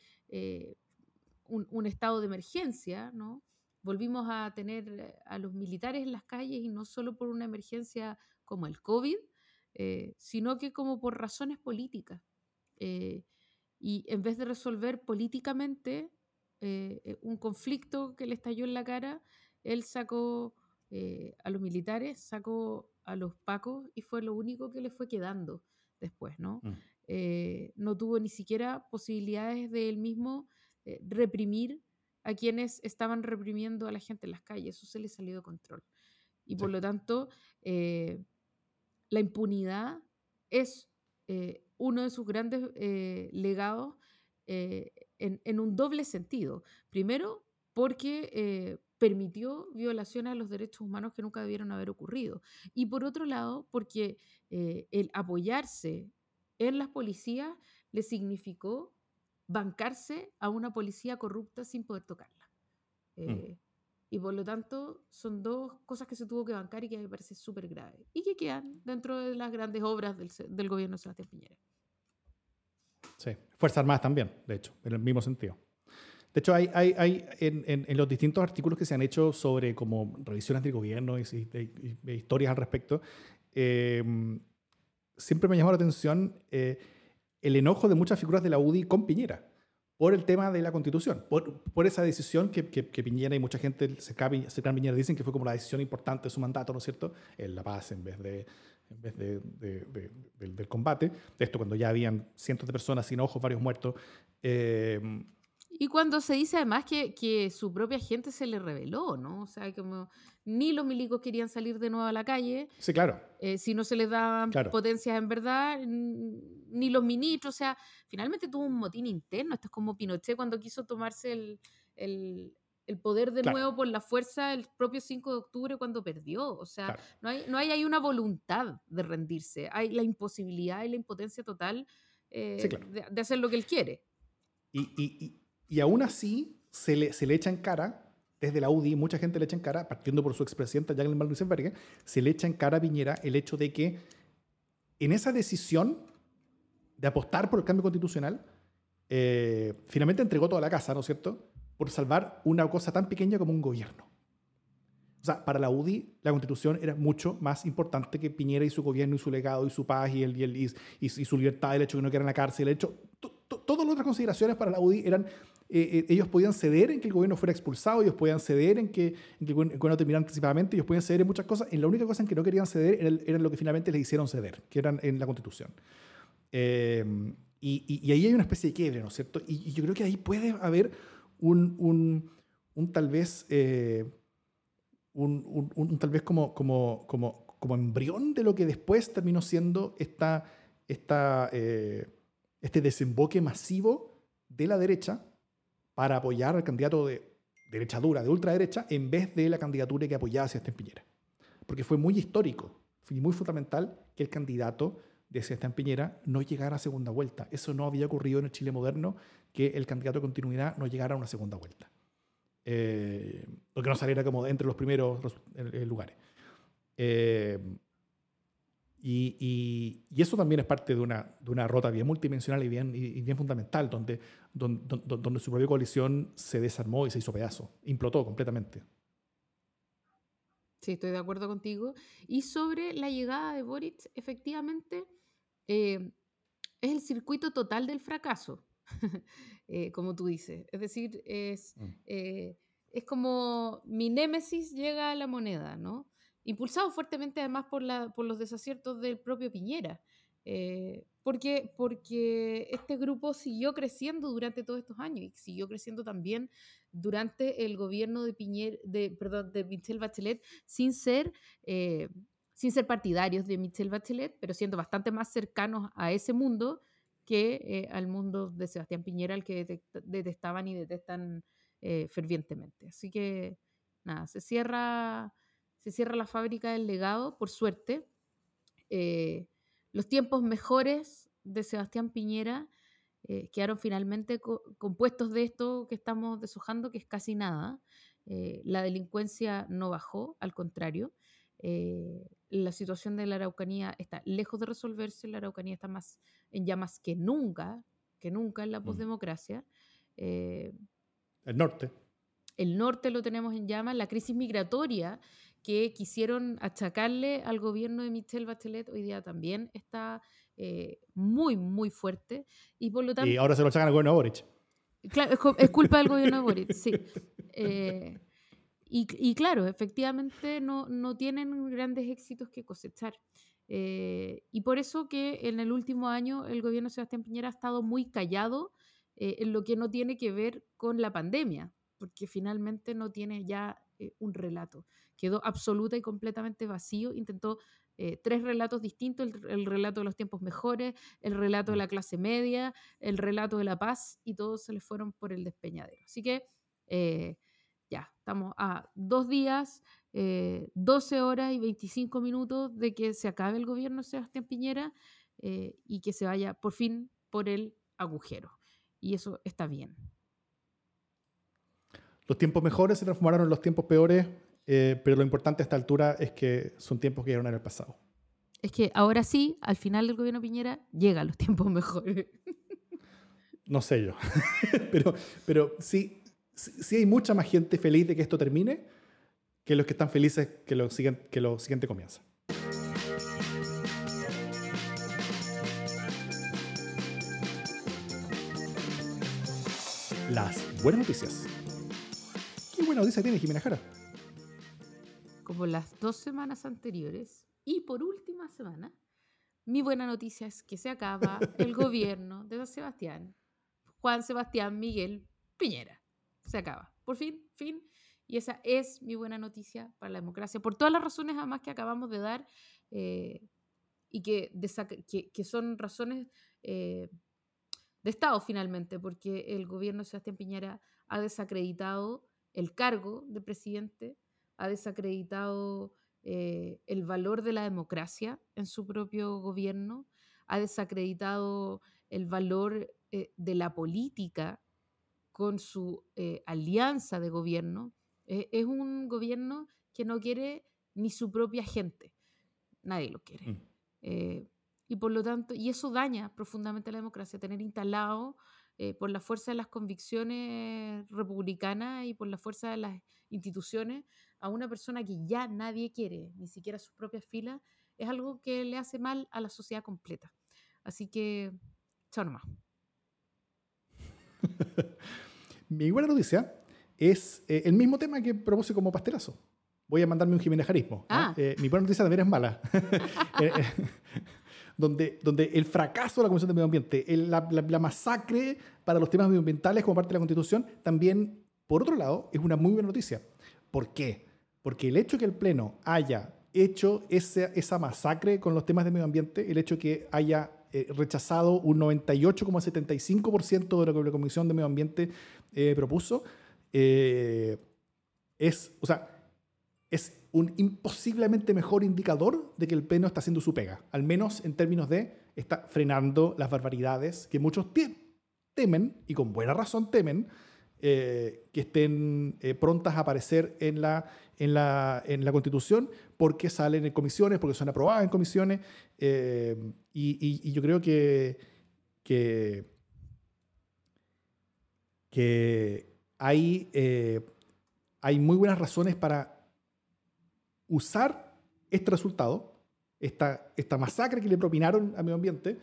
un, un, estado de emergencia, ¿no? Volvimos a tener a los militares en las calles y no solo por una emergencia como el COVID, eh, sino que como por razones políticas. Eh, y en vez de resolver políticamente eh, un conflicto que le estalló en la cara, él sacó a los militares, sacó a los pacos y fue lo único que le fue quedando después, ¿no? Mm. no tuvo ni siquiera posibilidades de él mismo reprimir a quienes estaban reprimiendo a la gente en las calles. Eso se le salió de control. Y por lo tanto, la impunidad es eh, uno de sus grandes eh, legados eh, en, un doble sentido. Primero, porque permitió violaciones a los derechos humanos que nunca debieron haber ocurrido. Y por otro lado, porque el apoyarse en las policías le significó bancarse a una policía corrupta sin poder tocarla. Mm. Y por lo tanto, son dos cosas que se tuvo que bancar y que me parece súper grave. Y que quedan dentro de las grandes obras del, del gobierno de Sebastián Piñera. Sí, Fuerzas Armadas también, de hecho, en el mismo sentido. De hecho, hay, hay, hay en, en, los distintos artículos que se han hecho sobre como revisiones del gobierno y, historias al respecto, em, siempre me llamó la atención eh, el enojo de muchas figuras de la UDI con Piñera por el tema de la constitución, por, por esa decisión que, que, Piñera y mucha gente cercana a Piñera dicen que fue como la decisión importante de su mandato, ¿no es cierto? En la paz en vez de, en vez de, del, del, combate. Esto cuando ya habían cientos de personas sin ojos, varios muertos. Eh, y cuando se dice además que, que, su propia gente se le reveló, ¿no? O sea, como ni los milicos querían salir de nuevo a la calle. Sí, claro. Eh, si no se les daban potencias en verdad, ni los ministros. O sea, finalmente tuvo un motín interno. Esto es como Pinochet cuando quiso tomarse el, el, el poder de nuevo por la fuerza el propio 5 de octubre cuando perdió. O sea, no, hay, no hay, hay, una voluntad de rendirse. Hay la imposibilidad y la impotencia total eh, de, de, hacer lo que él quiere. y, y y aún así se le, se le echa en cara, desde la UDI, mucha gente le echa en cara, partiendo por su expresidenta Jacqueline Van se le echa en cara a Piñera el hecho de que en esa decisión de apostar por el cambio constitucional, eh, finalmente entregó toda la casa, ¿no es cierto?, por salvar una cosa tan pequeña como un gobierno. O sea, para la UDI la constitución era mucho más importante que Piñera y su gobierno y su legado y su paz y, el, y, el, y, su libertad, el hecho de que no quieran la cárcel, el hecho... Todas las otras consideraciones para la UDI eran eh, eh, ellos podían ceder en que el gobierno fuera expulsado, ellos podían ceder en que, el gobierno terminara anticipadamente, ellos podían ceder en muchas cosas. En la única cosa en que no querían ceder era, lo que finalmente les hicieron ceder, que eran en la constitución. Eh, y, y, ahí hay una especie de quiebre, ¿no es cierto? Y, yo creo que ahí puede haber un, un, un tal vez, un, un, tal vez como, como, como, como embrión de lo que después terminó siendo esta, esta, este desemboque masivo de la derecha para apoyar al candidato de derecha dura, de ultraderecha, en vez de la candidatura que apoyaba Sebastián Piñera. Porque fue muy histórico, fue muy fundamental que el candidato de Sebastián Piñera no llegara a segunda vuelta. Eso no había ocurrido en el Chile moderno, que el candidato de continuidad no llegara a una segunda vuelta. Eh, o que no saliera como entre los primeros lugares. Eh, y, eso también es parte de una, de rota bien multidimensional y bien, y, bien fundamental, donde, donde, donde, su propia coalición se desarmó y se hizo pedazo, implotó completamente. Sí, estoy de acuerdo contigo. Y sobre la llegada de Boric, efectivamente, eh, es el circuito total del fracaso, [laughs] eh, como tú dices. Es decir, es, mm. eh, es como mi némesis llega a la moneda, ¿no? impulsado fuertemente además por, la, por los desaciertos del propio Piñera. Porque, porque este grupo siguió creciendo durante todos estos años y siguió creciendo también durante el gobierno de, Piñera, de, perdón, de Michelle Bachelet sin ser, eh, sin ser partidarios de Michelle Bachelet, pero siendo bastante más cercanos a ese mundo que eh, al mundo de Sebastián Piñera, al que detestaban y detestan fervientemente. Así que nada, se cierra, se cierra la fábrica del legado, por suerte. Eh, los tiempos mejores de Sebastián Piñera eh, quedaron finalmente co- compuestos de esto que estamos deshojando, que es casi nada. Eh, la delincuencia no bajó, al contrario. Eh, la situación de la Araucanía está lejos de resolverse, la Araucanía está más en llamas que nunca, que nunca en la Mm. posdemocracia. Eh, El norte. el norte lo tenemos en llamas, la crisis migratoria que quisieron achacarle al gobierno de Michelle Bachelet hoy día también está eh, muy, muy fuerte y por lo tanto... Y ahora se lo sacan al gobierno de Boric. Claro, es, es culpa del gobierno de Boric, sí. [laughs] Eh, y, y claro, efectivamente no, no tienen grandes éxitos que cosechar. Eh, y por eso que en el último año el gobierno de Sebastián Piñera ha estado muy callado eh, en lo que no tiene que ver con la pandemia, porque finalmente no tiene ya eh, un relato. Quedó absoluta y completamente vacío. Intentó eh, tres relatos distintos, el, el relato de los tiempos mejores, el relato de la clase media, el relato de la paz, y todos se les fueron por el despeñadero. Así que eh, ya, estamos a dos días, eh, 12 horas y 25 minutos de que se acabe el gobierno de Sebastián Piñera eh, y que se vaya por fin por el agujero. Y eso está bien. Los tiempos mejores se transformaron en los tiempos peores, eh, pero lo importante a esta altura es que son tiempos que quedaron en el pasado. Es que ahora sí, al final del gobierno Piñera, llegan los tiempos mejores. No sé yo. [laughs] pero, pero sí, sí, hay mucha más gente feliz de que esto termine que los que están felices que lo, siguiente, que lo siguiente comienza. Las buenas noticias. ¿Qué buena noticia tiene Jimena Jara? Como las dos semanas anteriores. Y por última semana, mi buena noticia es que se acaba el [laughs] gobierno de Don Sebastián, Juan Sebastián Miguel Piñera. Se acaba. Por fin, fin. Y esa es mi buena noticia para la democracia, por todas las razones además que acabamos de dar eh, y que, que, son razones eh, de Estado finalmente, porque el gobierno de Sebastián Piñera ha desacreditado el cargo de presidente, ha desacreditado eh, el valor de la democracia en su propio gobierno, ha desacreditado el valor de la política con su eh, alianza de gobierno. Eh, es un gobierno que no quiere ni su propia gente. Nadie lo quiere. Mm. Eh, y por lo tanto, y eso daña profundamente la democracia, tener instalado por la fuerza de las convicciones republicanas y por la fuerza de las instituciones a una persona que ya nadie quiere, ni siquiera sus propias filas, es algo que le hace mal a la sociedad completa. Así que, chao nomás. [laughs] Mi buena noticia es eh, el mismo tema que propuse como pastelazo. Voy a mandarme un jimenejarismo. ¿ah? Eh, mi buena noticia también es mala. [laughs] Eh, donde, donde el fracaso de la Comisión de Medio Ambiente, el- la, la- la masacre para los temas medioambientales como parte de la Constitución, también, por otro lado, es una muy buena noticia. ¿Por qué? Porque el hecho que el Pleno haya hecho esa, esa masacre con los temas de medio ambiente, el hecho que haya eh, rechazado un 98,75% de lo que la Comisión de Medio Ambiente eh, propuso, eh, es, o sea, es un imposiblemente mejor indicador de que el Pleno está haciendo su pega, al menos en términos de está frenando las barbaridades que muchos te- temen, y con buena razón temen, eh, que estén eh, prontas a aparecer en la, en, la, en la Constitución porque salen en comisiones, porque son aprobadas en comisiones, eh, y, yo creo que, que, que hay, eh, hay muy buenas razones para usar este resultado, esta, esta masacre que le propinaron al medio ambiente,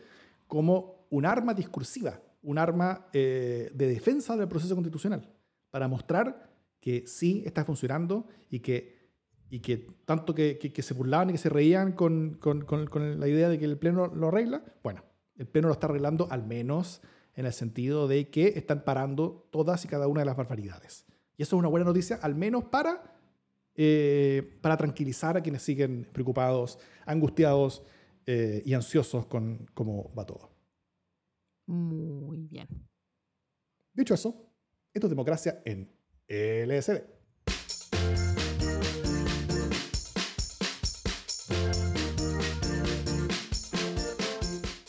como un arma discursiva, un arma eh, de defensa del proceso constitucional, para mostrar que sí está funcionando y que, y que tanto que, que- que se burlaban y que se reían con, con- con- con la idea de que el Pleno lo arregla, bueno, el Pleno lo está arreglando al menos en el sentido de que están parando todas y cada una de las barbaridades. Y eso es una buena noticia, al menos para eh, para tranquilizar a quienes siguen preocupados, angustiados eh, y ansiosos con cómo va todo. Muy bien. Dicho eso, esto es democracia en LSD.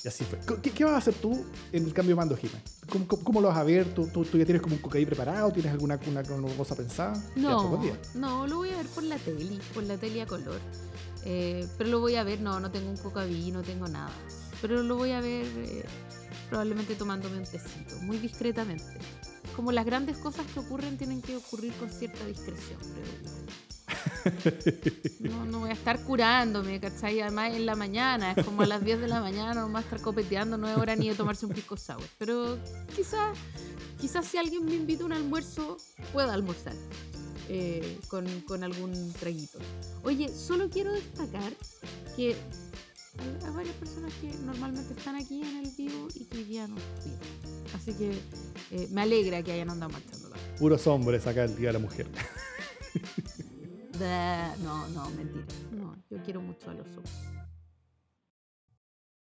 Y así fue. ¿Qué, qué vas a hacer tú en el cambio de mando, Jimé? ¿Cómo, cómo, cómo lo vas a ver? ¿Tú, tú, tú ya tienes como un cocaí preparado? ¿Tienes alguna una, una cosa pensada? No, días. no, lo voy a ver por la tele, por la tele a color. Eh, pero lo voy a ver, no, no tengo un cocaví, no tengo nada. Pero lo voy a ver eh, probablemente tomándome un tecito, muy discretamente. Como las grandes cosas que ocurren tienen que ocurrir con cierta discreción, creo yo. No, no voy a estar curándome, ¿cachai? Además en la mañana, es como a las 10 de la mañana, no a estar copeteando, no es hora ni de tomarse un pisco sour. Pero quizás quizás si alguien me invita a un almuerzo, pueda almorzar eh, con, con algún traguito. Oye, solo quiero destacar que hay, varias personas que normalmente están aquí en el vivo y que hoy día no estuvieron. Así que eh, me alegra que hayan andado marchando. Puros hombres acá el Día de la Mujer. Da- No, no, mentira. No, yo quiero mucho a los hombres.